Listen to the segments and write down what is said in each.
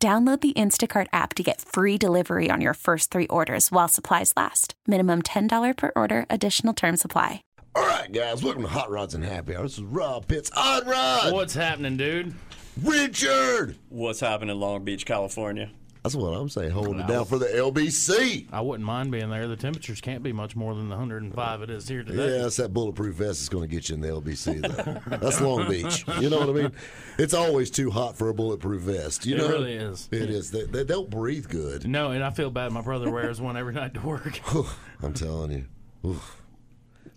Download the Instacart app to get free delivery on your first three orders while supplies last. Minimum $10 per order, additional term supply. All right, guys, welcome to Hot Rods and Happy Hour. This is Rob Pitts Hot Rod. What's happening, dude? Richard. What's happening in Long Beach, California? That's what I'm saying. Holding it down for the LBC. I wouldn't mind being there. The temperatures can't be much more than the 105 it is here today. Yeah, it's that bulletproof vest that's going to get you in the LBC. Though. that's Long Beach. You know what I mean? It's always too hot for a bulletproof vest. You It know, really is. It is. They, they don't breathe good. No, and I feel bad. My brother wears one every night to work. I'm telling you. Oof.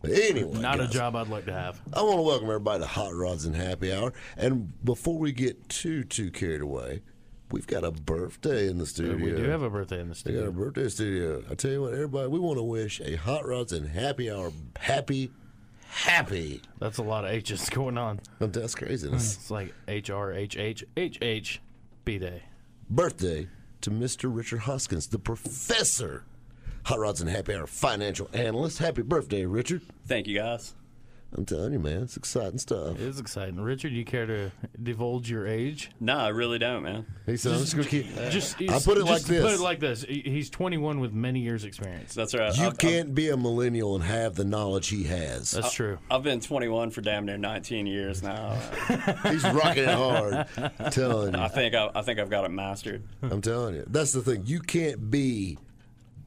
Anyway, Not a job I'd like to have. I want to welcome everybody to Hot Rods and Happy Hour. And before we get too too carried away, we've got a birthday in the studio. We do have a birthday in the studio. We got a birthday studio. I tell you what, everybody, we want to wish a Hot Rods and Happy Hour happy, happy. That's a lot of H's going on. That's craziness. It's like H R H H H H B Day. birthday to Mr. Richard Hoskins, the professor, Hot Rods and Happy Hour financial analyst. Happy birthday, Richard. Thank you, guys. I'm telling you, man, it's exciting stuff. It is exciting. Richard, you care to divulge your age? No, I really don't, man. He said, I'm just going to keep. Just I put it just like this. Put it like this. He's 21 with many years experience. That's right. You I've, can't be a millennial and have the knowledge he has. That's true. I've, I've been 21 for damn near 19 years now. He's rocking it hard. I'm telling you. I think I, I think I've got it mastered. I'm telling you. That's the thing. You can't be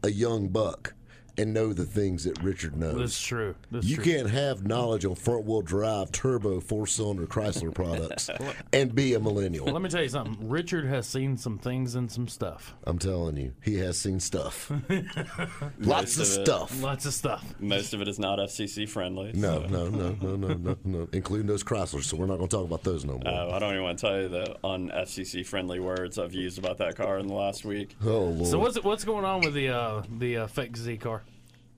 a young buck and know the things that Richard knows. That's true. That's You true. can't have knowledge on front wheel drive, turbo, four cylinder Chrysler products and be a millennial. Let me tell you something. Richard has seen some things and some stuff. I'm telling you, he has seen stuff. Lots of of it. stuff. Lots of stuff. Most of it is not FCC friendly. No, so- no, no, no, no, no, no, including those Chryslers. So we're not going to talk about those no more. Uh, I don't even want to tell you the un FCC friendly words I've used about that car in the last week. oh Lord! So what's what's going on with the uh, the uh, fake Z car?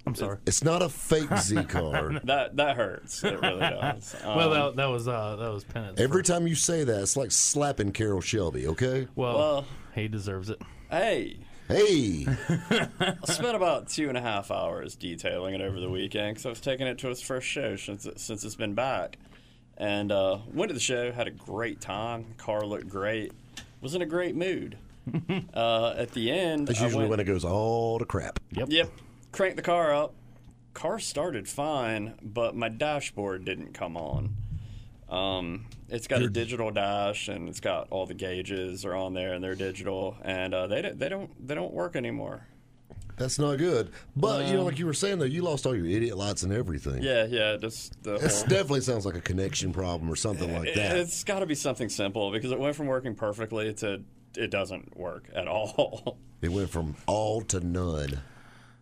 I'm sorry. it's not a fake Z car. That that hurts. It really does. Um, Well, that, that was uh, that was penance. Every for- time you say that, it's like slapping Carroll Shelby. Okay? well, well- he deserves it. hey, Hey, I spent about two and a half hours detailing it over the weekend because I was taking it to its first show since it, since it's been back, and uh, went to the show, had a great time. Car looked great, was in a great mood. uh, at the end, that's I usually went- when it goes all to crap. Yep. Yep, cranked the car up. Car started fine, but my dashboard didn't come on. Um, it's got a digital dash, and it's got all the gauges are on there, and they're digital, and uh, they don't, they don't they don't work anymore. That's not good. But you know, like you were saying though, you lost all your idiot lights and everything. Yeah, yeah, just the This whole, definitely sounds like a connection problem or something like that. It's got to be something simple because it went from working perfectly to it doesn't work at all. It went from all to none.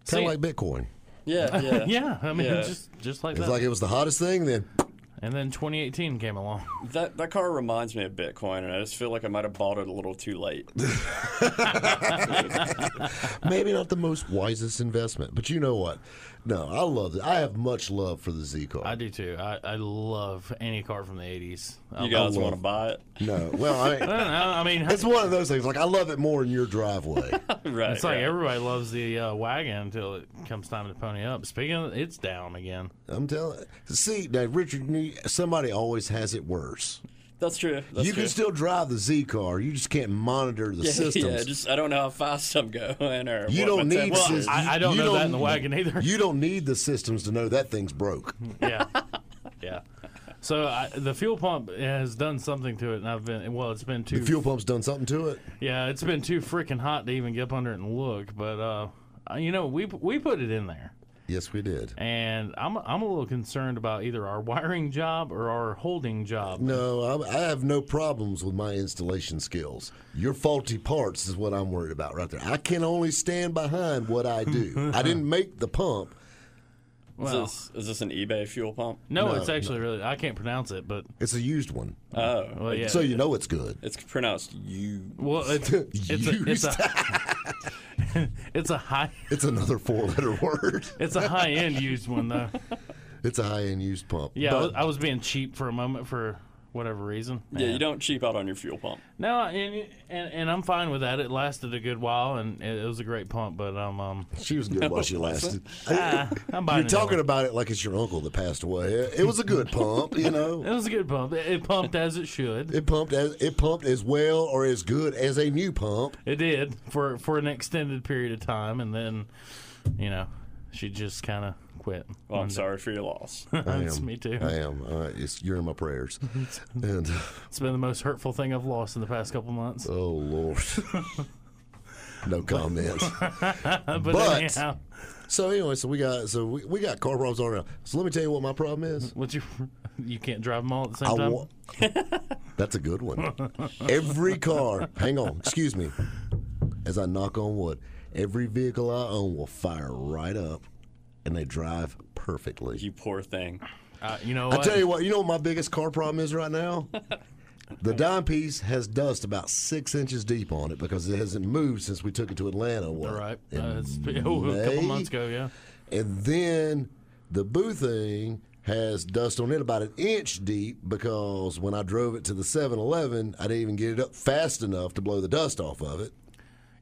Kind See- of like Bitcoin. yeah, yeah, Yeah, I mean, Yeah. just just like It's that. like it was the hottest thing, then and then 2018 came along. That that car reminds me of Bitcoin, and I just feel like I might have bought it a little too late. maybe not the most wisest investment. But you know what? No, I love it. I have much love for the Z car. I do too. I, I love any car from the 80s. I You guys want to buy it? no, well, I I don't know. I mean, it's one of those things. Like I love it more in your driveway. right. it's like right. everybody loves the uh, wagon until it comes time to pony up. Speaking of, it's down again. I'm telling. See, now Richard, somebody always has it worse. That's true. That's you true. can still drive the Z car. You just can't monitor the yeah, systems. yeah, just I don't know how fast I'm going, or You what don't my need temp- sys- I, I don't you know that in the wagon either. You don't need the systems to know that thing's broke. yeah, yeah. So I, the fuel pump has done something to it, and I've been well. It's been too The fuel pump's done something to it. yeah. It's been too freaking hot to even get up under it and look. But uh, you know, we we put it in there. Yes, we did. and I'm I'm a little concerned about either our wiring job or our holding job. No, I, I have no problems with my installation skills. Your faulty parts is what I'm worried about right there. I can only stand behind what I do. I didn't make the pump. Is this is this an eBay fuel pump? No, No, it's actually really. I can't pronounce it, but It's a used one, Oh, well, yeah. so you know it's good. it's pronounced you. well, it's it's a, it's a it's a high It's another four-letter word. it's a high end used one though. It's a high-end used pump. Yeah, I But- was, I was being cheap for a moment for whatever reason. Yeah, you don't cheap out on your fuel pump. No, and, and and I'm fine with that. It lasted a good while, and it, it was a great pump. But um, um She was good while she lasted. ah, I'm buying You're talking one. about it like it's your uncle that passed away. It it was a good pump, you know. It was a good pump. It, it pumped as it should. It pumped as it pumped as well or as good as a new pump. It did for for an extended period of time, and then, you know, she just kind of quit. Well, I'm sorry for your loss. I It's am. me too. I am. All right, it's, you're in my prayers. and It's been the most hurtful thing I've lost in the past couple months. oh lord, no comment. but, but- anyhow, So anyway, so we got so we, we got car problems all around. So let me tell you what my problem is. what's your? You can't drive them all at the same I time. wa- That's a good one. Every car, hang on, excuse me, as I knock on wood, every vehicle I own will fire right up, and they drive perfectly. you poor thing. Uh, you know I what? tell you what, you know what my biggest car problem is right now? The dime piece has dust about six inches deep on it because it hasn't moved since we took it to Atlanta. What, All right. Uh, it's oh, a couple months ago, yeah. And then the boo thing has dust on it about an inch deep because when I drove it to the 7 Eleven, I didn't even get it up fast enough to blow the dust off of it.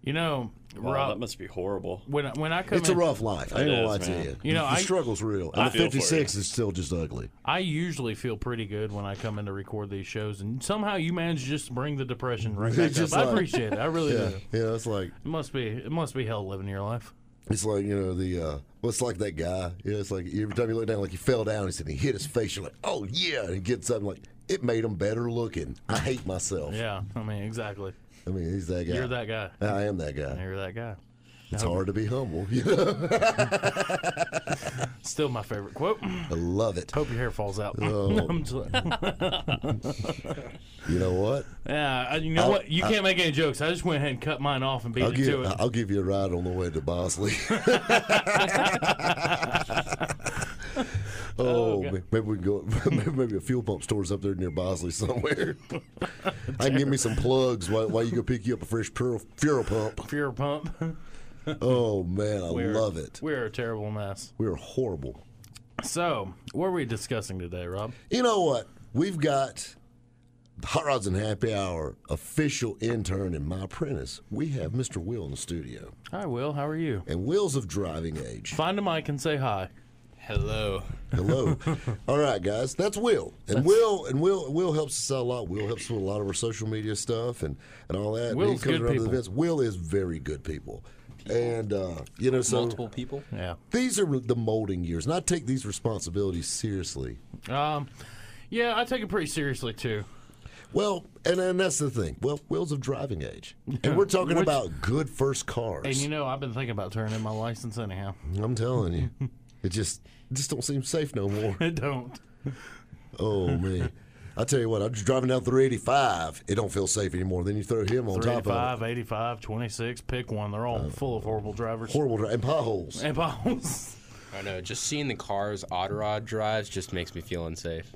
You know, Wow, Rob, that must be horrible. when I- when I come It's a rough life. I ain't It gonna lie to you. You know, the I- struggle's real. And I the 56 you. is still just ugly. I usually feel pretty good when I come in to record these shows, and somehow you manage just to bring the depression right back Just up. I appreciate it. I really Yeah, do. yeah. It's like It must be it must be hell living your life. it's like you know the uh, well, it's like that guy. You know, it's like every time you look down, like he fell down. He said he hit his face. You're like, oh yeah, and he gets up and like it made him better looking. I hate myself. Yeah, I mean exactly. I mean, he's that guy. You're that guy. I am that guy. You're that guy. It's hard to be humble. You know? Still my favorite quote. I love it. Hope your hair falls out. Oh. You know what? yeah, you know I'll- what? You can't make any jokes. I just went ahead and cut mine off and beat I'll it give to it. I'll give you a ride on the way to Bosley. oh, maybe we can go. Maybe, maybe a fuel pump store's up there near Bosley somewhere. I can give me some plugs while, while you go pick you up a fresh fuel, fuel pump. Fear pump. Oh man, I We're- love it. We're a terrible mess. We're horrible. So, what are we discussing today, Rob? You know what? We've got the Hot Rods and Happy Hour official intern and my apprentice. We have Mr. Will in the studio, Hi, Will. How are you? and Will's of driving age. Find a mic and say hi. Hello. Hello. All right, guys. That's Will. And Will and Will Will helps us out a lot. Will helps with a lot of our social media stuff and, and all that. Will's he comes good around the people. events. Will is very good people. And uh, you know, so Multiple people. Yeah. these are the molding years, and I take these responsibilities seriously. Um, yeah, I take it pretty seriously too. Well, and, and that's the thing. Well, Will's of driving age, and we're talking Which- about good first cars. And you know, I've been thinking about turning in my license anyhow. I'm telling you, it just it just don't seem safe no more. It don't. Oh man. I tell you what, I'm just driving down 385. It don't feel safe anymore. Then you throw him on top of it. 35, 85, 26, pick one. They're all uh, full of horrible drivers. Horrible dri- and potholes. And potholes. I know. Just seeing the cars Hot Rod drives just makes me feel unsafe.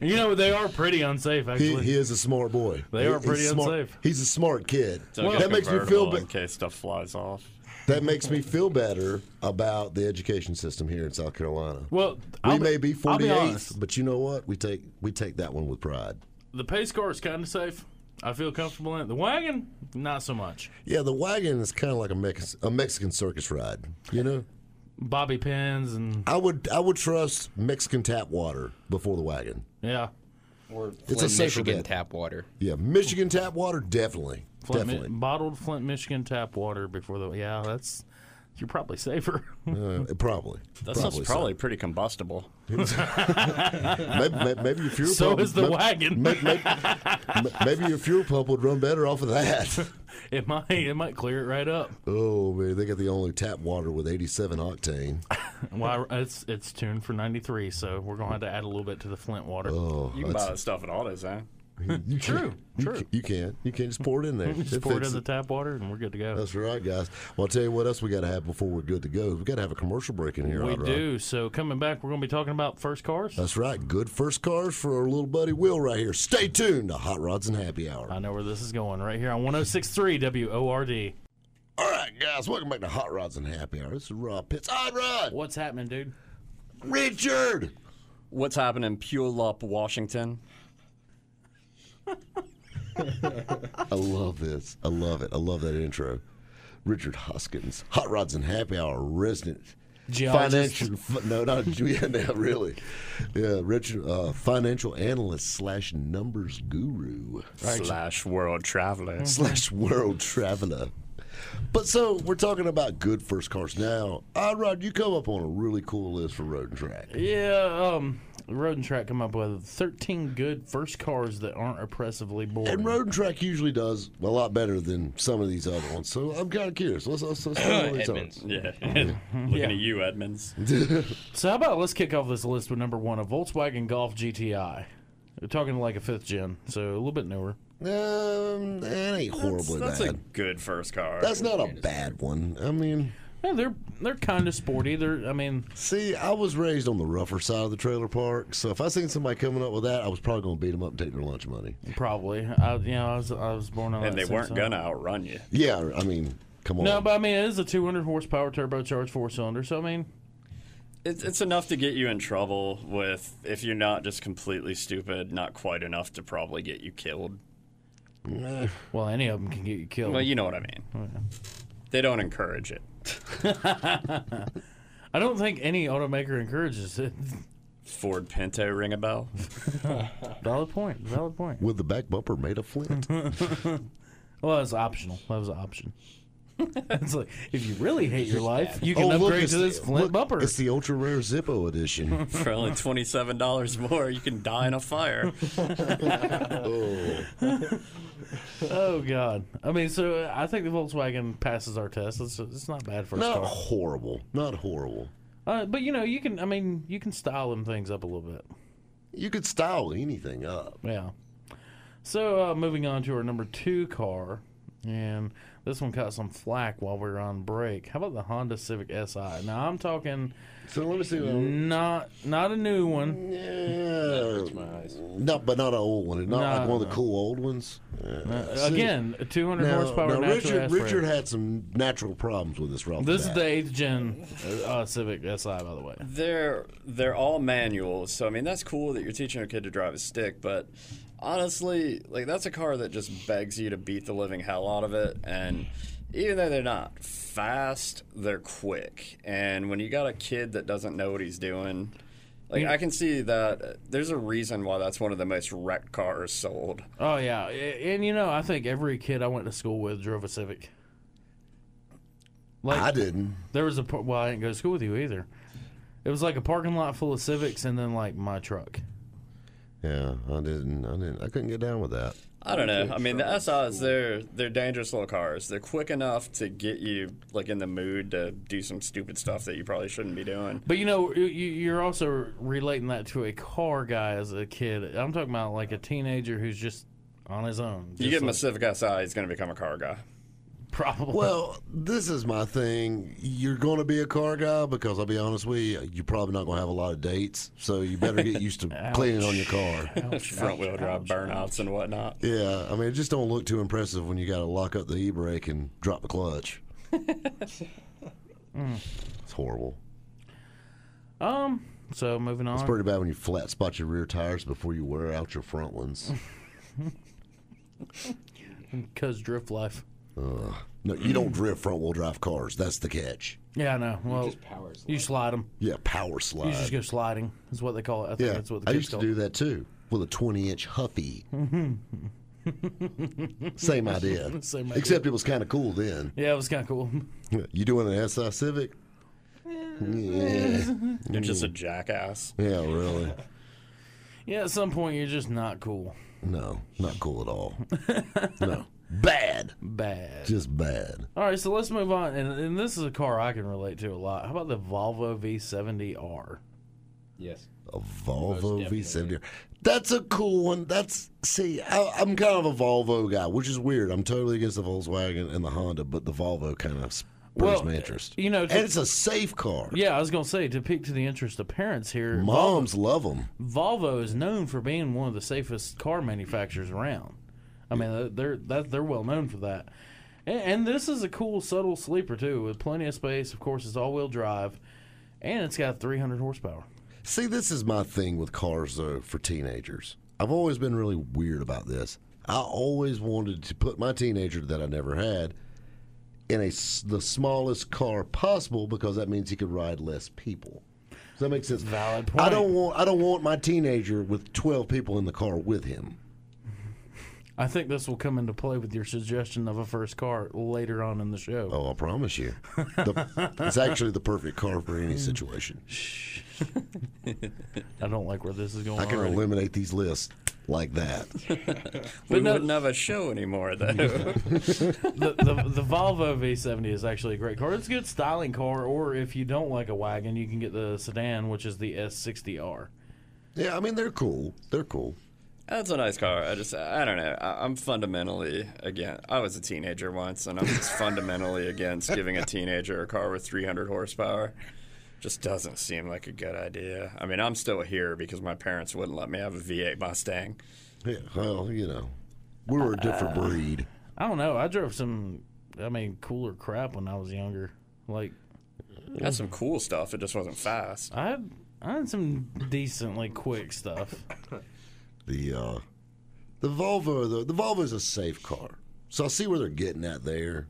You know, they are pretty unsafe, He, actually. he is a smart boy. They He- are he's pretty smart. unsafe. He's a smart kid. So get a that makes me feel convertible in case stuff flies off. That makes me feel better about the education system here in South Carolina. well, we I'll may be I'll be 48th, but you know what? We take we take that one with pride. The pace car is kind of safe. I feel comfortable in it. The wagon, not so much. Yeah, the wagon is kind of like a, Mex- a Mexican circus ride. You know, Bobby pins and I would I would trust Mexican tap water before the wagon. yeah, Or It's a Flint, safer Michigan bet. tap water. Yeah, Michigan tap water definitely, Flint, Mi- bottled Flint, Michigan tap water before the yeah. That's you're probably safer. Uh, probably. That probably sounds probably pretty combustible. maybe, maybe, maybe your fuel so pump is the maybe, wagon. Maybe, maybe your fuel pump would run better off of that. It might it might clear it right up. oh man, they got the only tap water with 87 octane. Well, it's it's tuned for 93, so we're gonna have to add a little bit to the Flint water. Oh, You can buy that stuff at Autos, huh? You True, can. You true. can- You can. You can just pour it in there. Just It pour it fixes in the tap water and we're good to go. That's right, guys. Well, I'll tell you what else we got to have before we're good to go. We got to have a commercial break in here. we Hot Rod. do. So coming back, we're going to be talking about first cars. That's right. Good first cars for our little buddy Will right here. Stay tuned to Hot Rods and Happy Hour. I know where this is going right here on 1063 WORD. All right, guys. Welcome back to Hot Rods and Happy Hour. This is Rob Pitts. Hot Rod. What's happening, dude? Richard. What's happening, Puyallup, Washington? I love this. I love it. I love that intro. Richard Hoskins, Hot Rods and Happy Hour resident. Geologist. Financial, no, not yeah, no, really. Yeah, Richard, uh, financial analyst slash numbers guru Slash world traveler. slash world traveler. But so we're talking about good first cars now. Uh, Rod, you come up on a really cool list for road and track. Yeah, um, Road and Track come up with 13 good first cars that aren't oppressively boring. And road and track usually does a lot better than some of these other ones. So I'm kind of curious. Let's let's, let's talk about Edmunds. Yeah. Looking Yeah. at you, Edmunds. So how about let's kick off this list with number one, a Volkswagen Golf GTI. We're talking like a fifth gen, so a little bit newer. Um, that ain't horribly That's bad. a good first car. That's not a bad one. I mean, Yeah, they're they're kind of sporty. They're I mean, see, I was raised on the rougher side of the trailer park, so if I seen somebody coming up with that, I was probably going to beat them up and take their lunch money. probably. I, you know, I was I was born on and that they weren't side. gonna outrun you. Yeah, I mean, come on. No, but I mean, it is a 200 horsepower turbocharged four cylinder. So I mean, It's, it's enough to get you in trouble with if you're not just completely stupid, not quite enough to probably get you killed. well, any of them can get you killed. Well, you know what I mean. They don't encourage it. I don't think any automaker encourages it. Ford Pinto ring a bell? Valid point. Valid point. With the back bumper made of flint. Well, it's optional. That was an option. it's like if you really hate your life, you can Oh, upgrade it's to this flint look, bumper. It's the ultra rare Zippo edition. For only $27 more, you can die in a fire. Oh oh God! I mean, so uh, I think the Volkswagen passes our test. It's, it's not bad for a Not car. horrible. Not horrible. Uh, but you know, you can. I mean, you can style them things up a little bit. You could style anything up. Yeah. So uh, moving on to our number two car, and this one caught some flack while we were on break. How about the Honda Civic Si? Now I'm talking So let me see. not not a new one. Yeah. my eyes. No, but not an old one. Not No, like one of the cool old ones. Uh, See, again, 200 now, horsepower now Richard, aspirated. Richard had some natural problems with this. Right This the is the eighth gen uh, uh, Civic Si, by the way. They're they're all manuals, so I mean that's cool that you're teaching a kid to drive a stick, but honestly, like that's a car that just begs you to beat the living hell out of it and even though they're not fast, they're quick. And when you got a kid that doesn't know what he's doing, like I can see that uh, there's a reason why that's one of the most wrecked cars sold. Oh yeah, and you know, I think every kid I went to school with drove a Civic. Like I didn't. there was a par- well, I didn't go to school with you either. It was like a parking lot full of Civics, and then like my truck. Yeah, I didn't. I didn't. I couldn't get down with that. I don't know. I mean, the SIs they're they're dangerous little cars. They're quick enough to get you like in the mood to do some stupid stuff that you probably shouldn't be doing. But you know, you, you're also relating that to a car guy as a kid. I'm talking about like a teenager who's just on his own. You Just give him a like- Civic Si, he's going to become a car guy. Probably. Well, this is my thing. You're going to be a car guy because I'll be honest with you, you're probably not going to have a lot of dates. So you better get used to cleaning on your car. Front wheel drive burnouts and whatnot. Yeah, I mean, it just don't look too impressive when you got to lock up the e brake and drop the clutch. It's horrible. um. So moving on. It's pretty bad when you flat spot your rear tires before you wear out your front ones. Cause drift life. No, you don't drift front wheel drive cars. That's the catch. Yeah, I know. Well, Just powers. you slide them. Yeah, power slide. You just go sliding. Is what they call it. I think yeah, that's what the I kids used to call do it. that too with a 20 inch Huffy. Same idea. Same idea. Except it was kind of cool then. Yeah, it was kind of cool. You doing an SI Civic? Yeah. You're just a mm. jackass. Yeah, really. Yeah, at some point you're just not cool. No, not cool at all. No. Bad. Bad. Just bad. All right, so let's move on. And, and this is a car I can relate to a lot. How about the Volvo V70R? Yes. A Volvo. V70R. That's a cool one. That's see, I, I'm kind of a Volvo guy, which is weird. I'm totally against the Volkswagen and the Honda, but the Volvo kind of spurs Well, my interest. you know, and it's a safe car. Yeah, I was gonna say to pique to the interest of parents here. Moms love them. Volvo is known for being one of the safest car manufacturers around. I mean, they're that they're well known for that. And, and this is a cool, subtle sleeper too, with plenty of space. Of course, it's all-wheel drive, and it's got 300 horsepower. See, this is my thing with cars, though, for teenagers. I've always been really weird about this. I always wanted to put my teenager that I never had in a the smallest car possible because that means he could ride less people. Does that make sense? Valid point. I don't want I don't want my teenager with twelve people in the car with him. I think this will come into play with your suggestion of a first car later on in the show. Oh, I promise you, the, it's actually the perfect car for any situation. I don't like where this is going. I can already. eliminate these lists like that. We no- wouldn't have a show anymore, though. the, the the Volvo V70 is actually a great car. It's a good styling car, or if you don't like a wagon, you can get the sedan, which is the S60R. Yeah, I mean they're cool. They're cool. That's a nice car. I just, I don't know. I, I'm fundamentally again. I was a teenager once, and I'm just fundamentally against giving a teenager a car with 300 horsepower. Just doesn't seem like a good idea. I mean, I'm still here because my parents wouldn't let me have a V8 Mustang. Yeah, well, you know, we were a different uh, breed. I don't know. I drove some, I mean, cooler crap when I was younger. Like It had some cool stuff. It just wasn't fast. I had, I had some decently quick stuff. The uh, the Volvo, the, the Volvo is a safe car, so I see where they're getting at there.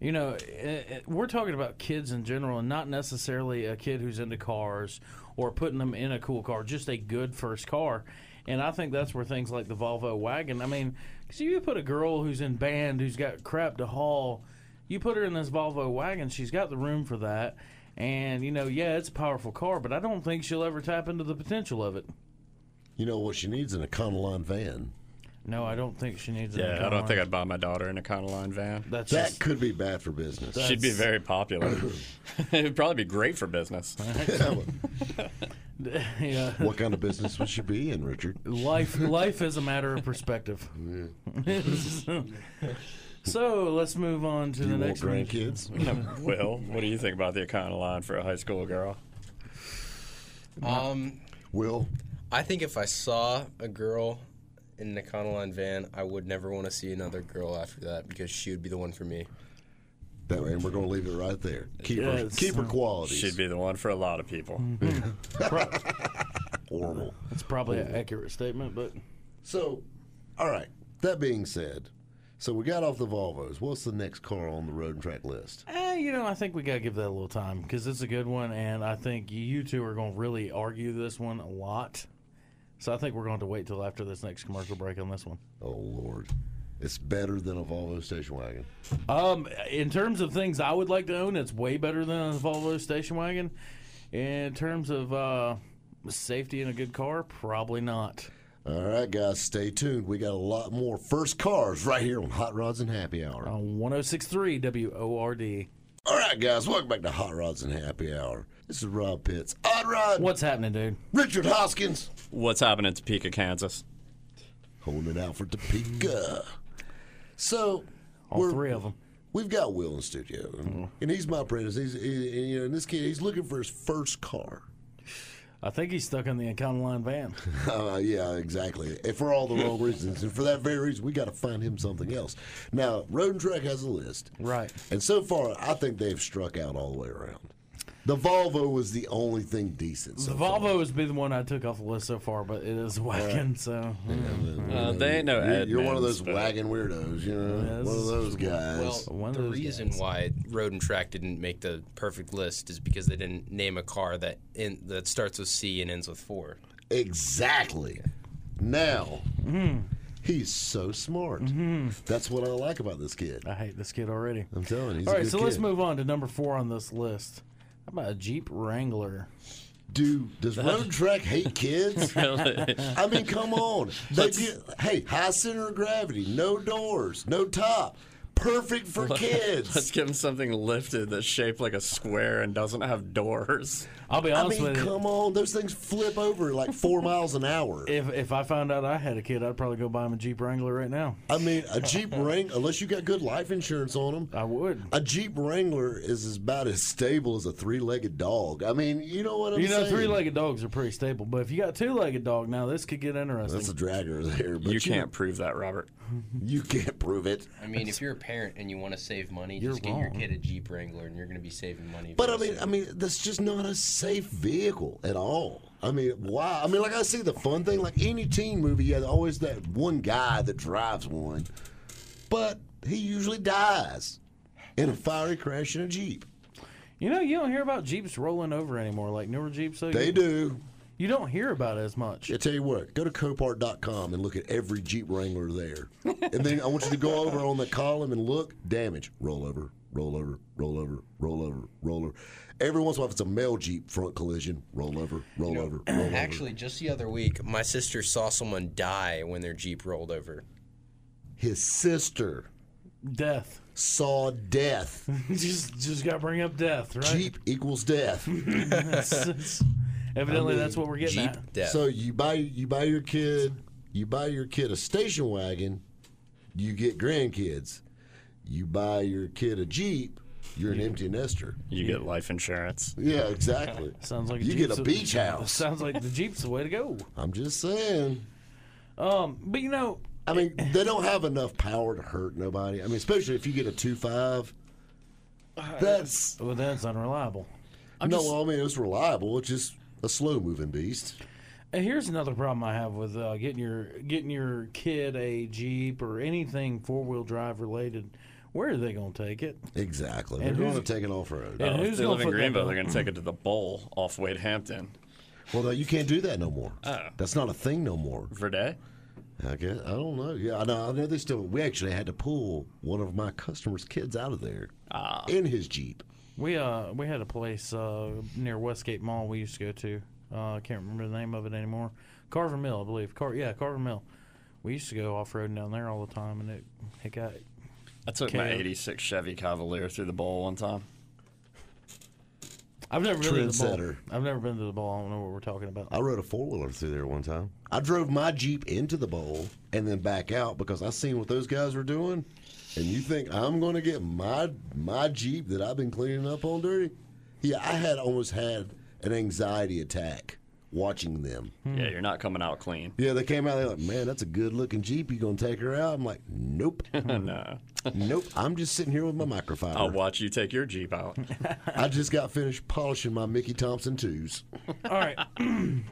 You know, eh, eh, we're talking about kids in general, and not necessarily a kid who's into cars or putting them in a cool car. Just a good first car, and I think that's where things like the Volvo wagon. I mean, because you put a girl who's in band who's got crap to haul, you put her in this Volvo wagon. She's got the room for that, and you know, yeah, it's a powerful car, but I don't think she'll ever tap into the potential of it. You know what she needs in a Econoline van. No, I don't think she needs. an Yeah, I don't think I'd buy my daughter in a Econoline van. That's That just, could be bad for business. She'd be very popular. It'd probably be great for business. yeah. what kind of business would she be in, Richard? Life, life is a matter of perspective. so let's move on to Do the you next one. grandkids? well, what do you think about the Econoline for a high school girl? Um, Will, I think if I saw a girl in an Econoline van, I would never want to see another girl after that because she would be the one for me. that way, and we're going to leave it right there. Keep her, Yes. keep her qualities. She'd be the one for a lot of people. horrible. It's probably an accurate statement, but So, all right. That being said, so we got off the Volvos. What's the next car on the road and track list? eh, you know, I think we gotta give that a little time because it's a good one, and I think you two are going to really argue this one a lot. So I think we're going to wait till after this next commercial break on this one. Oh Lord, it's better than a Volvo station wagon. Um, in terms of things I would like to own, it's way better than a Volvo station wagon. In terms of uh, safety in a good car, probably not. All right, guys, stay tuned. We got a lot more first cars right here on Hot Rods and Happy Hour. On 1063 WORD. All right, guys, welcome back to Hot Rods and Happy Hour. This is Rob Pitts, Hot Rod, What's happening, dude? Richard Hoskins, What's happening in Topeka, Kansas? holding it out for Topeka. So, All we're- three of them. We've got Will in studio, and he's my apprentice. He's he, you know, and this kid, he's looking for his first car. I think he's stuck in the Econoline van. Uh, yeah, exactly. And for all the wrong reasons. And for that very reason, we got to find him something else. Now, Road and Track has a list. Right. And so far, I think they've struck out all the way around. The Volvo was the only thing decent. So The far. Volvo has been the one I took off the list so far, but it is a wagon, so. mm. Uh, they ain't no You're, you're one of those wagon weirdos, you know? Yes. One of those guys. Well, one the those reason guys. why Road and Track didn't make the perfect list is because they didn't name a car that in, that starts with C and ends with four. Exactly. Now, Mm-hmm. he's so smart. That's what I like about this kid. I hate this kid already. I'm telling you, he's All a good so let's move on to number four on this list. How about a Jeep Wrangler? Dude, does Road Track hate kids? I mean, come on. They get, hey, high center of gravity, no doors, no top. Perfect for kids. Let's give them something lifted that's shaped like a square and doesn't have doors. I'll be I honest mean, with you. come on, those things flip over like four miles an hour. If if I found out I had a kid, I'd probably go buy him a Jeep Wrangler right now. I mean, a Jeep Wrangler, unless you got good life insurance on them, I would. a Jeep Wrangler is about as stable as a three-legged dog. I mean, you know what I'm saying? You know, three-legged dogs are pretty stable, but if you got two-legged dog, now this could get interesting. That's a dragger there, but You can't prove that, Robert. You can't prove it. I mean, if you're a parent and you want to save money, You're just get your kid a Jeep Wrangler, and you're going to be saving money. But I very mean, I mean, that's just not a safe vehicle at all. I mean, why? I mean, like I see the fun thing, like any teen movie, you have always that one guy that drives one, but he usually dies in a fiery crash in a jeep. You know, you don't hear about Jeeps rolling over anymore, like newer Jeeps. So They you, do. You don't hear about it as much. I tell you what, go to Copart.com and look at every Jeep Wrangler there, and then I want you to go over on the column and look damage, roll over, roll over, roll over, roll over, roll over. Every once in a while, if it's a male Jeep front collision, roll over, roll over, roll over. Actually, just the other week, my sister saw someone die when their Jeep rolled over. his sister Death. saw death. just just got to bring up death, right? Jeep equals death. It's- it's- evidently, that's what we're getting Jeep at. death. So you buy you buy your kid you buy your kid a station wagon, you get grandkids. You buy your kid a Jeep, you're an empty nester. You get life insurance. Yeah, exactly. Sounds like you Jeep's get a beach house. Sounds like the Jeep's the way to go. I'm just saying. Um, but you know, I mean, they don't have enough power to hurt nobody. I mean, especially if you get a two five. That's well, that's unreliable. i no. well, I mean, it's reliable. It's just a slow moving beast. And here's another problem I have with uh, getting your getting your kid a Jeep or anything four wheel drive related. Where are they going to take it? Exactly. And They're going to take it off road. And Oh, who's if they gonna live in Greenville, they're going to take it to the bowl off Wade Hampton. Well, no, you can't do that no more. Oh. That's not a thing no more. Verde? I guess I don't know. Yeah, I know. I know they still. We actually had to pull one of my customers' kids out of there Ah. in his jeep. We uh we had a place uh, near Westgate Mall we used to go to. Uh, I can't remember the name of it anymore. Carver Mill, I believe. Car yeah, Carver Mill. We used to go off roading down there all the time, and it it got I took my 86 Chevy Cavalier through the bowl one time. I've never been to the bowl. Trendsetter. I've never been to the bowl. I don't know what we're talking about. I rode a four wheeler through there one time. I drove my jeep into the bowl and then back out because I seen what those guys were doing. And you think I'm going to get my my jeep that I've been cleaning up on dirty? Yeah, I had almost had an anxiety attack watching them. Hmm. Yeah, you're not coming out clean. Yeah, they came out. They're like, "Man, that's a good looking jeep. You gonna take her out?" I'm like, "Nope, no. nope. I'm just sitting here with my microfiber. I'll watch you take your Jeep out. I just got finished polishing my Mickey Thompson twos. all right.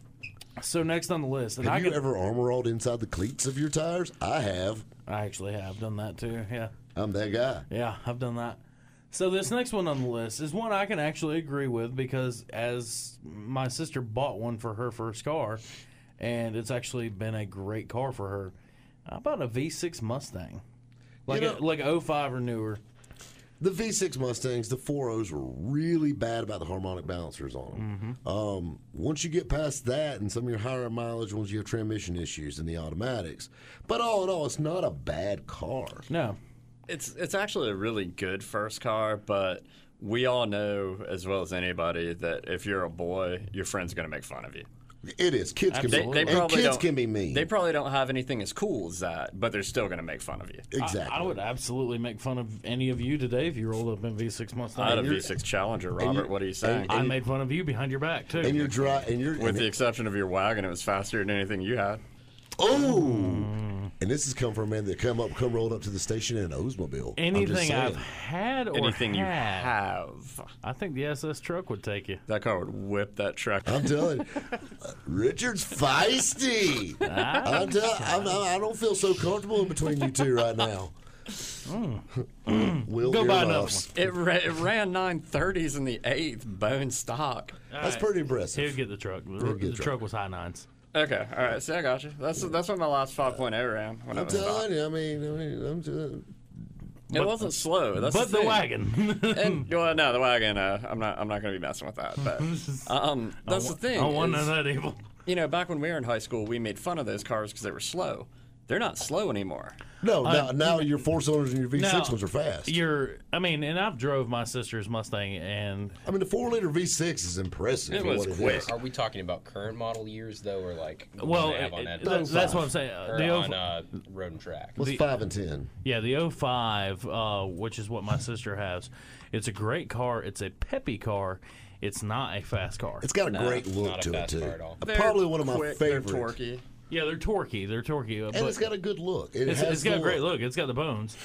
so next on the list, and Have I you could, ever armor rolled inside the cleats of your tires? I have. I actually have done that too. Yeah. I'm that guy. Yeah, I've done that. So this next one on the list is one I can actually agree with because as my sister bought one for her first car, and it's actually been a great car for her. How about a V6 Mustang? Like You know- a, like a 05 or newer. The V6 Mustangs, the 4.0s were really bad about the harmonic balancers on them. Mm-hmm. Um, once you get past that and some of your higher mileage ones, you have transmission issues in the automatics. But all in all, it's not a bad car. No. It's it's actually a really good first car, but we all know as well as anybody that if you're a boy, your friend's going to make fun of you. It is. Kids can They, be they and kids can be mean. They probably don't have anything as cool as that, but they're still going to make fun of you. exactly. I, I would absolutely make fun of any of you today if you rolled up in V6 Mustang. I had a you're- V6 Challenger, Robert. you- what are you saying? I made fun of you behind your back too. and you're dry, and you're With and the it- exception of your wagon, it was faster than anything you had. oh, and this has come from a man that come up, come rolled up to the station in an Oldsmobile. I'm Anything I've had or Anything you have. I think the SS truck would take you. That car would whip that truck. I'm telling you, uh, Richard's feisty. Ah. I'm tell, I'm, I I don't feel so comfortable in between you two right now. Mm. Will mm. Go buy another earmuffs. It, ra- it ran 930s in the eighth, bone stock. That's pretty impressive. He'll get the truck. The, He'd get the the truck. truck. was high nines. Okay, all right. See, I got you. That's that's what my last 5.0 ran. When I'm was stock. telling you. I mean, I mean I'm just, It wasn't slow. That's But the thing. wagon. And well, no, the wagon. Uh, I'm not. I'm not going to be messing with that. But um, that's the thing. I want none of that evil. you know, back when we were in high school, we made fun of those cars because they were slow. They're not slow anymore. No, now, now your four cylinders and your V6 Now, ones are fast. You're, I mean, and I've drove my sister's Mustang, and I mean, the four liter V6 is impressive. It was quick. is. Are we talking about current model years though, or like what well, they have on that? it- that's what I'm saying. or The on O- uh, road and track. What's five and ten? Yeah, the 05, uh, which is what my sister has. It's a great car. It's a peppy car. It's not a fast car. It's got a great look not a to it too. car at all. Uh, Probably one of my quick, favorites. They're torquey. Yeah, they're torquey. They're torquey. uh, And but it's got a good look. It it's, has it's got the a great look. look. It's got the bones.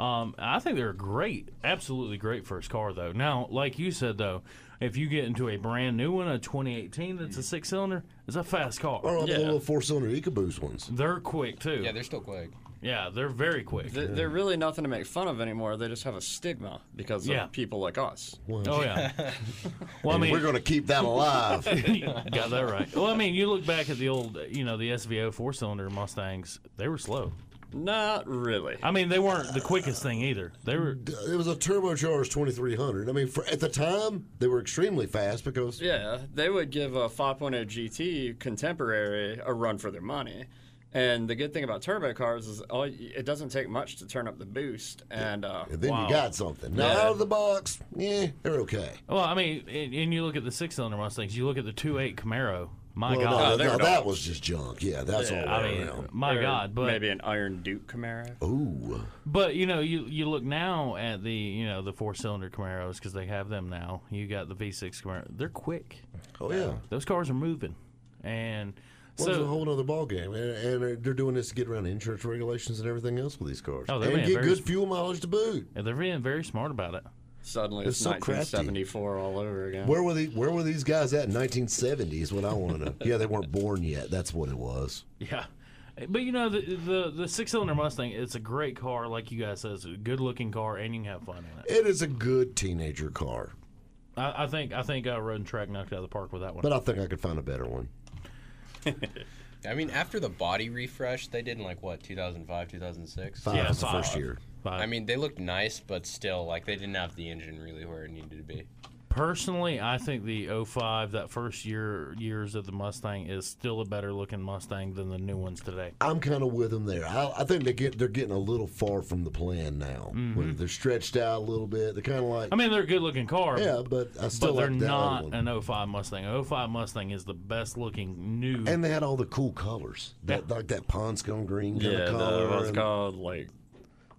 Um, I think they're a great, absolutely great first car, though. Now, like you said, though, if you get into a brand new one, a 2018 that's a six cylinder, it's a fast car. Or the little four cylinder EcoBoost ones. They're quick, too. Yeah, they're still quick. Yeah, they're very quick. They're, they're really nothing to make fun of anymore. They just have a stigma because Yeah. of people like us. Oh, yeah. well, I mean, we're going to keep that alive. got that right. Well, I mean, you look back at the old, you know, the SVO four cylinder Mustangs, they were slow. Not really. I mean, they weren't the quickest thing either. They were. it was a turbocharged 2300. I mean, for, at the time, they were extremely fast because Yeah, they would give a 5.0 GT contemporary a run for their money. And the good thing about turbo cars is all, it doesn't take much to turn up the boost. And uh, and then Wow. you got something. Now, Yeah. out of the box, yeah, they're okay. Well, I mean, and, and you look at the six cylinder Mustangs. You look at the two eight Camaro. My Well, God. no, they're no, that was just junk. Yeah, that's all I right mean, around. my or God. But maybe an Iron Duke Camaro. Ooh. But you know, you you look now at the you know the four cylinder Camaros because they have them now. You got the V6 Camaro. They're quick. Oh, yeah. Those cars are moving, and Well, it's a whole other ballgame. And, and they're doing this to get around insurance regulations and everything else with these cars. Oh, they're and get very good fuel mileage to boot. and they're being very smart about it. Suddenly It's it's, so crafty. 1974 all over again. Where were the Where were these guys at in 1970? Is what I want to know. yeah, they weren't born yet. That's what it was. Yeah. But you know the the, the six cylinder Mustang, it's a great car, like you guys said, it's a good looking car, and you can have fun in it. It is a good teenager car, I, I think I think uh, Road and Track knocked out of the park with that one. but I think I could find a better one. I mean, after the body refresh they did in like what 2005, 2006. Five Yeah, was the five. first year. But I mean, they looked nice, but still, like they didn't have the engine really where it needed to be. Personally, I think the 05, that first year years of the Mustang, is still a better looking Mustang than the new ones today. I'm kind of with them there. I, I think they get they're getting a little far from the plan now. Mm-hmm. When They're stretched out a little bit. They're kind of like I mean, they're a good looking car. yeah, but I still but they're like that not other one. an 05 Mustang. 05 Mustang is the best looking new. And they had all the cool colors, that like that pond scone green kind yeah, of the, color, what's called like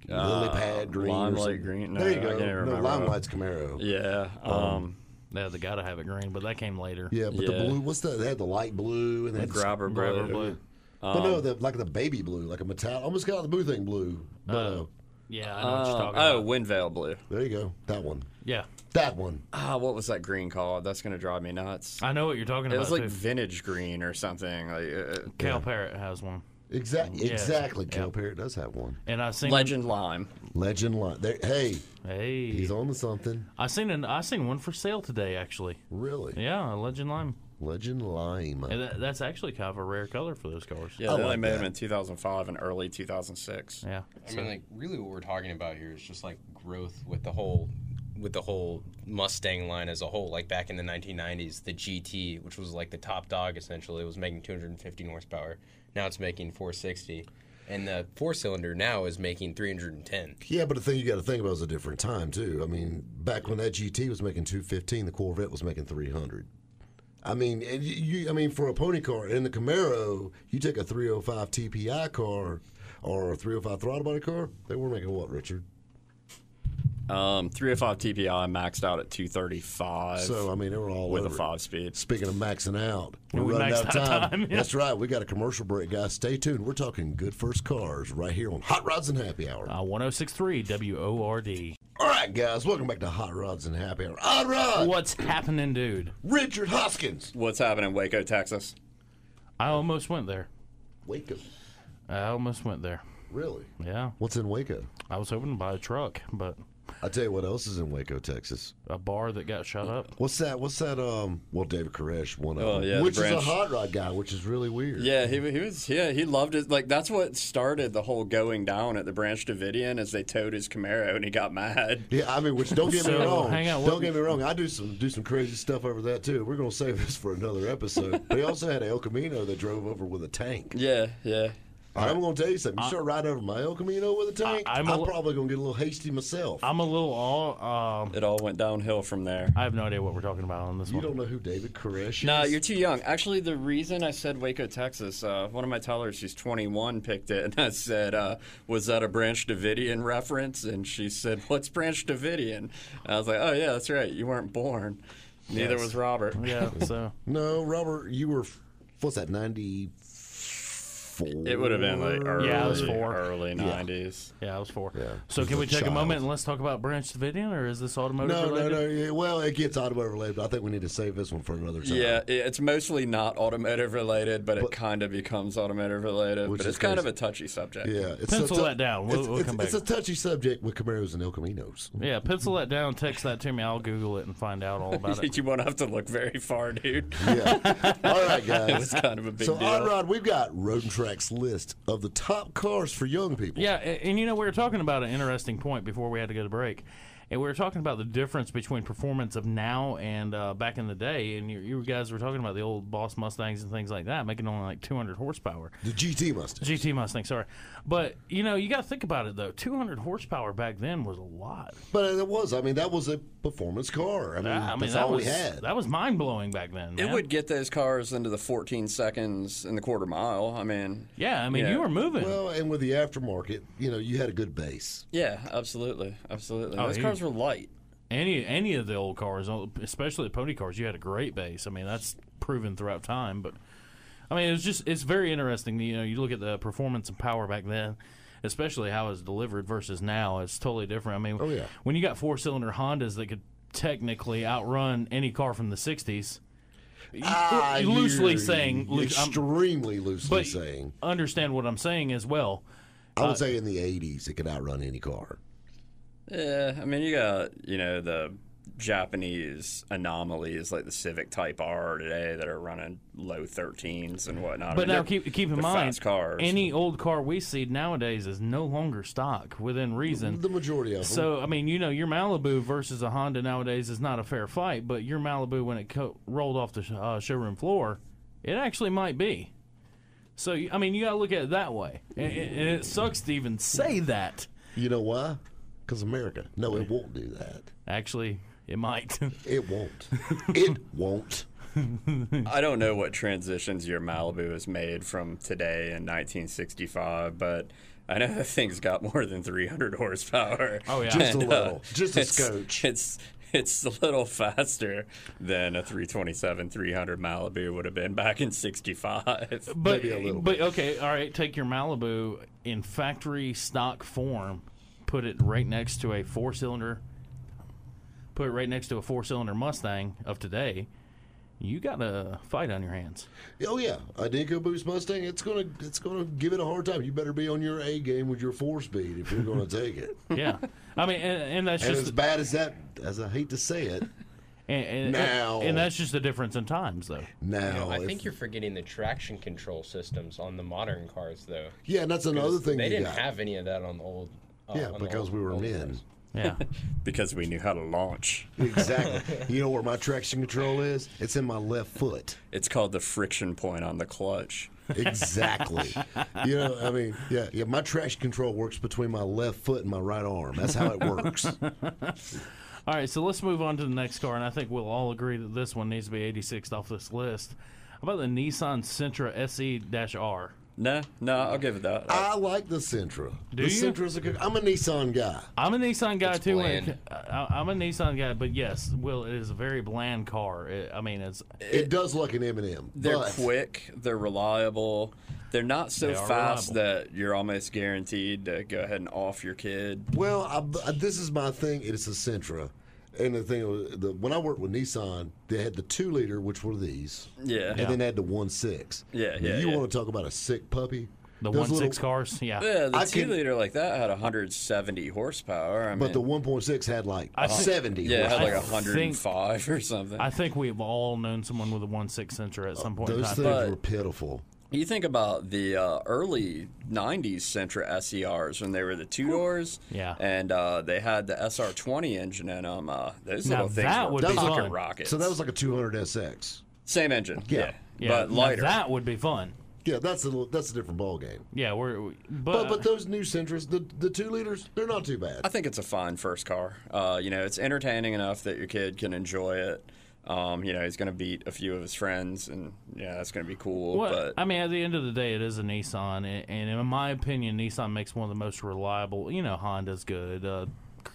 lily uh, pad green, or limelight green. No, there you I go. can't even no, remember. limelight's Camaro. Yeah, um, yeah, they got to have it green, but that came later. Yeah, but the blue. What's that? They had the light blue and they had the grabber Grabber blue. blue. But no, the, like the baby blue, like a metallic, almost got the blue thing blue. But uh, Uh, Yeah, I know what you're Uh, talking oh, about. Windveil blue. there you go, that one, Yeah, that one. Ah, what was that green called? That's gonna drive me nuts. I know what you're talking It about. It was like too. vintage green or something. Like uh, Cal Parrot has one, Exactly, Yeah. exactly. Yeah. Cal Parrot does have one. and I've seen Legend Lime. Legend Lime. There, hey, Hey, he's on to something. I seen an I seen one for sale today actually. Really, Yeah, a Legend Lime. Legend Lime. And that, that's actually kind of a rare color for those cars. Yeah, I they only like made them in 2005 and early 2006. Yeah. I mean, like really, what we're talking about here is just like growth with the whole, with the whole Mustang line as a whole. Like back in the 1990s, the GT, which was like the top dog essentially, was making 215 horsepower. Now it's making 460, and the four cylinder now is making 310. Yeah, but the thing you got to think about is a different time too. I mean, back when that GT was making 215, the Corvette was making 300. I mean, and you, I mean, for a pony car in the Camaro, you take a 305 TPI car or a 305 throttle body car, they were making what, Richard? Um, 305 TPI maxed out at 235 So I mean, they were all with a over it. five speed. Speaking of maxing out, we're we running out of out of time. time, yeah. That's right. We got a commercial break, guys. Stay tuned. We're talking good first cars right here on Hot Rods and Happy Hour. Uh, 1063 WORD. All right, guys. Welcome back to Hot Rods and Happy Hour. Hot Rod, What's happening, dude? Richard Hoskins. What's happening in Waco, Texas? I almost went there. Waco. I almost went there. Really? Yeah. What's in Waco? I was hoping to buy a truck, but I tell you what else is in Waco, Texas. a bar that got shut up. What's that? What's that? Um, well, David Koresh, one of Oh, them, yeah, the which is a hot rod guy, which is really weird. Yeah, he, he was. Yeah, he loved it. Like that's what started the whole going down at the Branch Davidian, as they towed his Camaro and he got mad. Yeah, I mean, which don't get me wrong. hang on, don't get me wrong. I do some do some crazy stuff over that too. We're gonna save this for another episode. but he also had El Camino that drove over with a tank. Yeah, yeah. I'm going to tell you something. You start riding over my El Camino with a tank, I- I'm I'm, probably going to get a little hasty myself. I'm a little all. Um, It all went downhill from there. I have no idea what we're talking about on this you one. You don't know who David Koresh is? No, you're too young. Actually, the reason I said Waco, Texas, uh, one of my tellers, she's 21, picked it, and I said, uh, "Was that a Branch Davidian reference?" And she said, "What's Branch Davidian?" And I was like, "Oh yeah, that's right. You weren't born. Neither Yes. was Robert." Yeah. So No, Robert, you were, what's that, 94? It would have been like early, Yeah, I was four. early 90s. yeah, I was four. Yeah. So can we a take a moment and let's talk about Branch Davidian, or is this automotive No, no, related? no. Yeah, well, it gets automotive related, but I think we need to save this one for another time. Yeah, it's mostly not automotive related, but, it kind of becomes automotive related. Which But it's kind of a touchy subject. Yeah, it's Pencil a that down. We'll- it's, we'll it's- come back. it's a touchy subject with Camaros and El Caminos. Yeah, pencil that down. Text that to me. I'll Google it and find out all about it. you won't have to look very far, dude. Yeah. All right, guys. It's kind of a big so, deal. on Rod, we've got Road and List of the top cars for young people. Yeah, a- and you know we were talking about an interesting point before we had to go to break, and we were talking about the difference between performance of now and uh, back in the day. And you, you guys were talking about the old Boss Mustangs and things like that, making only like 200 horsepower. The GT Mustang. GT Mustang, sorry, but you know you got to think about it though. 200 horsepower back then was a lot. But it was. I mean, that was a performance car. I mean, I mean that's that all was we had. that was mind blowing back then. It would get those cars into the 14 seconds in the quarter mile. I mean, yeah, I mean Yeah. you were moving. well, and with the aftermarket, you know, you had a good base. yeah, absolutely, absolutely. Oh, those cars were light. any any of the old cars, especially the pony cars, you had a great base. I mean, that's proven throughout time. But I mean, it's just it's very interesting. You know, you look at the performance and power back then, especially how it's delivered versus now. It's totally different. I mean, Oh, yeah. when you got four cylinder Hondas that could technically outrun any car from the '60s. Ah, loosely saying, loose- I'm- extremely loosely saying. understand what I'm saying as well. I would say in the '80s, it could outrun any car. Yeah, I mean, you got you know the Japanese anomalies like the Civic Type R today that are running low 13s and whatnot. I But mean, now keep keep in mind, cars. any old car we see nowadays is no longer stock within reason. The majority of them. So I mean, you know, your Malibu versus a Honda nowadays is not a fair fight, but your Malibu when it co- rolled off the sh- uh, showroom floor, it actually might be. So I mean, you got to look at it that way, and, and it sucks to even say that. you know why? Because America. No, it won't do that. Actually, it might. It won't. it won't. I don't know what transitions your Malibu has made from today in 1965, but I know that thing's got more than 300 horsepower. Oh, yeah. Just a And, uh, little. Just a it's- scotch. It's it's a little faster than a 327 300 Malibu would have been back in 65. but Maybe a little but okay, all right. Take your Malibu in factory stock form, put it right next to a four cylinder. Put it right next to a four cylinder Mustang of today. You got a fight on your hands. Oh yeah, a EcoBoost Mustang. It's gonna it's gonna give it a hard time. You better be on your A game with your four speed if you're gonna take it. Yeah, I mean, and, and that's And just as bad as that, as I hate to say it, and, and, Now. and that's just the difference in times, though. now No, I if- think you're forgetting the traction control systems on the modern cars, though. yeah, and that's another thing they you didn't got. have any of that on the old. Uh, yeah, because old- we were men. cars. Yeah, because we knew how to launch. Exactly. you know where my traction control is? It's in my left foot. It's called the friction point on the clutch. Exactly. you know, I mean, yeah, yeah. My traction control works between my left foot and my right arm. That's how it works. All right, so let's move on to the next car, and I think we'll all agree that this one needs to be 86th off this list. How about the Nissan Sentra SE-R? No, no, I'll give it that. I like the Sentra. Do the you? Sentra's a good. I'm a Nissan guy. I'm a Nissan guy It's too. when it bland. c- I, am a Nissan guy, but yes, Will, it is a very bland car. It, I mean, it's It, does look an M&M. They're but quick. They're reliable. They're not so They are fast reliable. that you're almost guaranteed to go ahead and off your kid. Well, I, I- this is my thing. It's a Sentra. And the thing, was, the, when I worked with Nissan, they had the two liter, which were these, Yeah. and then they had the one six. Yeah, Now, yeah, You yeah. want to talk about a sick puppy? the Those one six little- cars. Yeah, Yeah, the I two can- liter like that had 170 horsepower. I But mean, the 1.6 had like I think- 70. yeah, it had I like think- 105 or something. I think we've all known someone with a one six Sentra at some point in Those time. things But- were pitiful. You think about the uh, early '90s Sentra SE-Rs when they were the two doors, Yeah. and uh, they had the SR20 engine in them. Uh, those Now little things that were would be pocket fun. rockets. So that was like a 200 SX. same engine, Yeah. yeah, yeah, but now lighter. that would be fun. Yeah, that's a little, that's a different ball game. Yeah, we're we- But but, but those new Sentras, the the two liters, they're not too bad. I think it's a fine first car. Uh, you know, it's entertaining enough that your kid can enjoy it. Um, you know, he's going to beat a few of his friends, and yeah, that's going to be cool. Well, but I mean, at the end of the day, it is a Nissan, and in my opinion, Nissan makes one of the most reliable. You know, Honda's good, uh,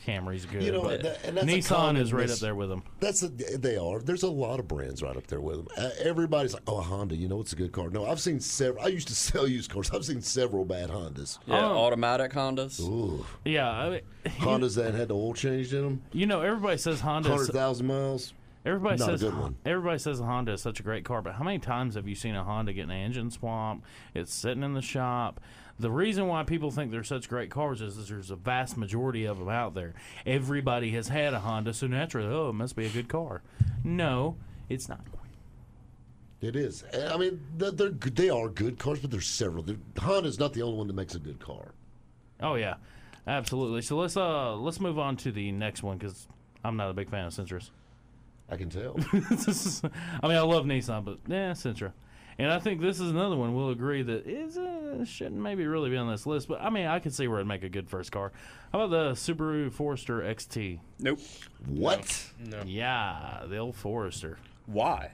Camry's good, You know, but that- and that's Nissan is right mis- up there with them. That's a, they are. There's a lot of brands right up there with them. Uh, everybody's like, "Oh, a Honda, you know, it's a good car." No, I've seen several. I used to sell used cars. I've seen several bad Hondas. yeah, Oh. automatic Hondas. Ooh, Yeah, I mean, Hondas that had the oil changed in them, you know, everybody says Honda. hundred thousand miles. Everybody not a says good one. everybody says a Honda is such a great car, but how many times have you seen a Honda get an engine swap? It's sitting in the shop. The reason why people think they're such great cars is, is there's a vast majority of them out there. Everybody has had a Honda, so naturally, oh, it must be a good car. No, it's not. It is. I mean, they're, they are good cars, but there's several. They're, Honda's not the only one that makes a good car. Oh yeah, absolutely. So let's uh let's move on to the next one because I'm not a big fan of Sentras. I can tell. I mean, I love Nissan, but yeah, Sentra. And I think this is another one we'll agree that is uh, shouldn't maybe really be on this list. But I mean, I can see where it'd make a good first car. How about the Subaru Forester XT? Nope. what? No. Yeah, the old Forester. Why?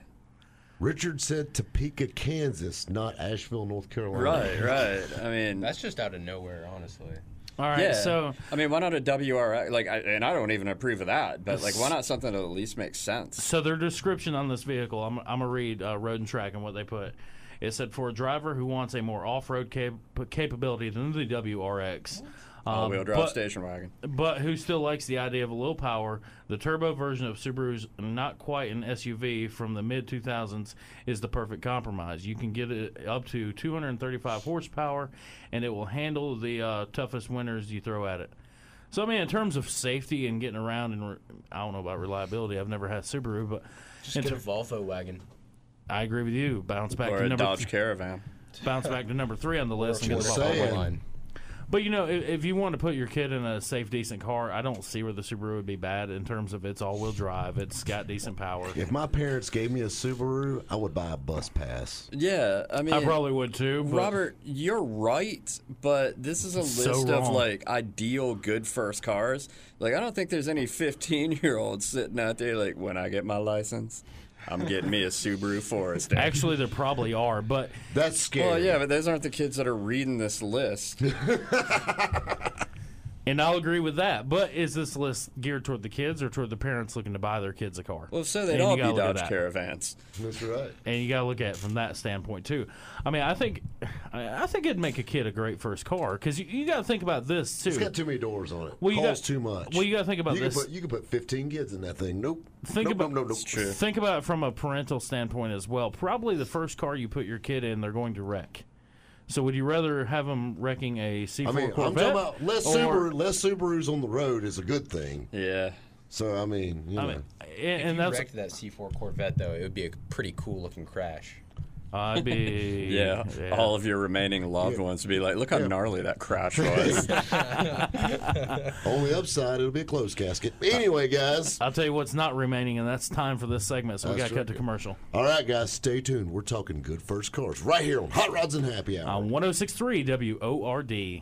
Richard said Topeka, Kansas, not Asheville, North Carolina. Right, right. I mean, That's just out of nowhere, honestly. All right, yeah. so I mean, why not a WRX? Like, I, and I don't even approve of that. But like, why not something that at least makes sense? So their description on this vehicle, I'm, I'm gonna read uh, Road and Track and what they put. It said for a driver who wants a more off-road cap- capability than the WRX, um, All-wheel drive but- station wagon. but who still likes the idea of a low power, the turbo version of Subaru's not quite an SUV from the mid 2000s is the perfect compromise. You can get it up to 235 horsepower, and it will handle the uh, toughest winters you throw at it. So, I mean, in terms of safety and getting around, and re- I don't know about reliability, I've never had Subaru, but Just in get a Volvo wagon. I agree with you. Bounce back Or to a number Dodge th- Caravan. bounce back to number three on the list. and get Just the Volvo. saying. Line. But you know, if, if you want to put your kid in a safe, decent car, I don't see where the Subaru would be bad in terms of it's all-wheel drive. It's got decent power. If my parents gave me a Subaru, I would buy a bus pass. Yeah, I mean, I probably would too. Robert, you're right, but this is a So list of like ideal good first cars. Like, I don't think there's any 15 year olds sitting out there like, when I get my license, I'm getting me a Subaru Forester. actually, there probably are. But That's scary. well, yeah, but those aren't the kids that are reading this list. and I'll agree with that. But is this list geared toward the kids or toward the parents looking to buy their kids a car? Well, so they'd And you all be gotta look Dodge. Caravans. That's right. and you got to look at it from that standpoint too. I mean, I think, I I think it'd make a kid a great first car because you, you got to think about this too. It's got too many doors on it. Well, you Calls got- too much. well, you gotta think about you this. Can put, you can put 15 kids in that thing. Nope. Think nope, about- nope, nope, nope. Think about it from a parental standpoint as well. Probably the first car you put your kid in, they're going to wreck. So would you rather have them wrecking a C4 I mean, I'm talking about less or- Subaru, less Subarus on the road is a good thing. Yeah. So I mean, you know, I mean, and, If you that's wrecked that C4 Corvette, though, it would be a pretty cool looking crash. I'd be Yeah. All of your remaining loved ones would be like, look how gnarly that crash was. Only upside it'll be a closed casket. Anyway, guys. I'll tell you what's not remaining, and that's time for this segment. So we got to cut to commercial All right, guys, stay tuned. We're talking good first cars right here on Hot Rods and Happy Hour. on 106.3 WORD.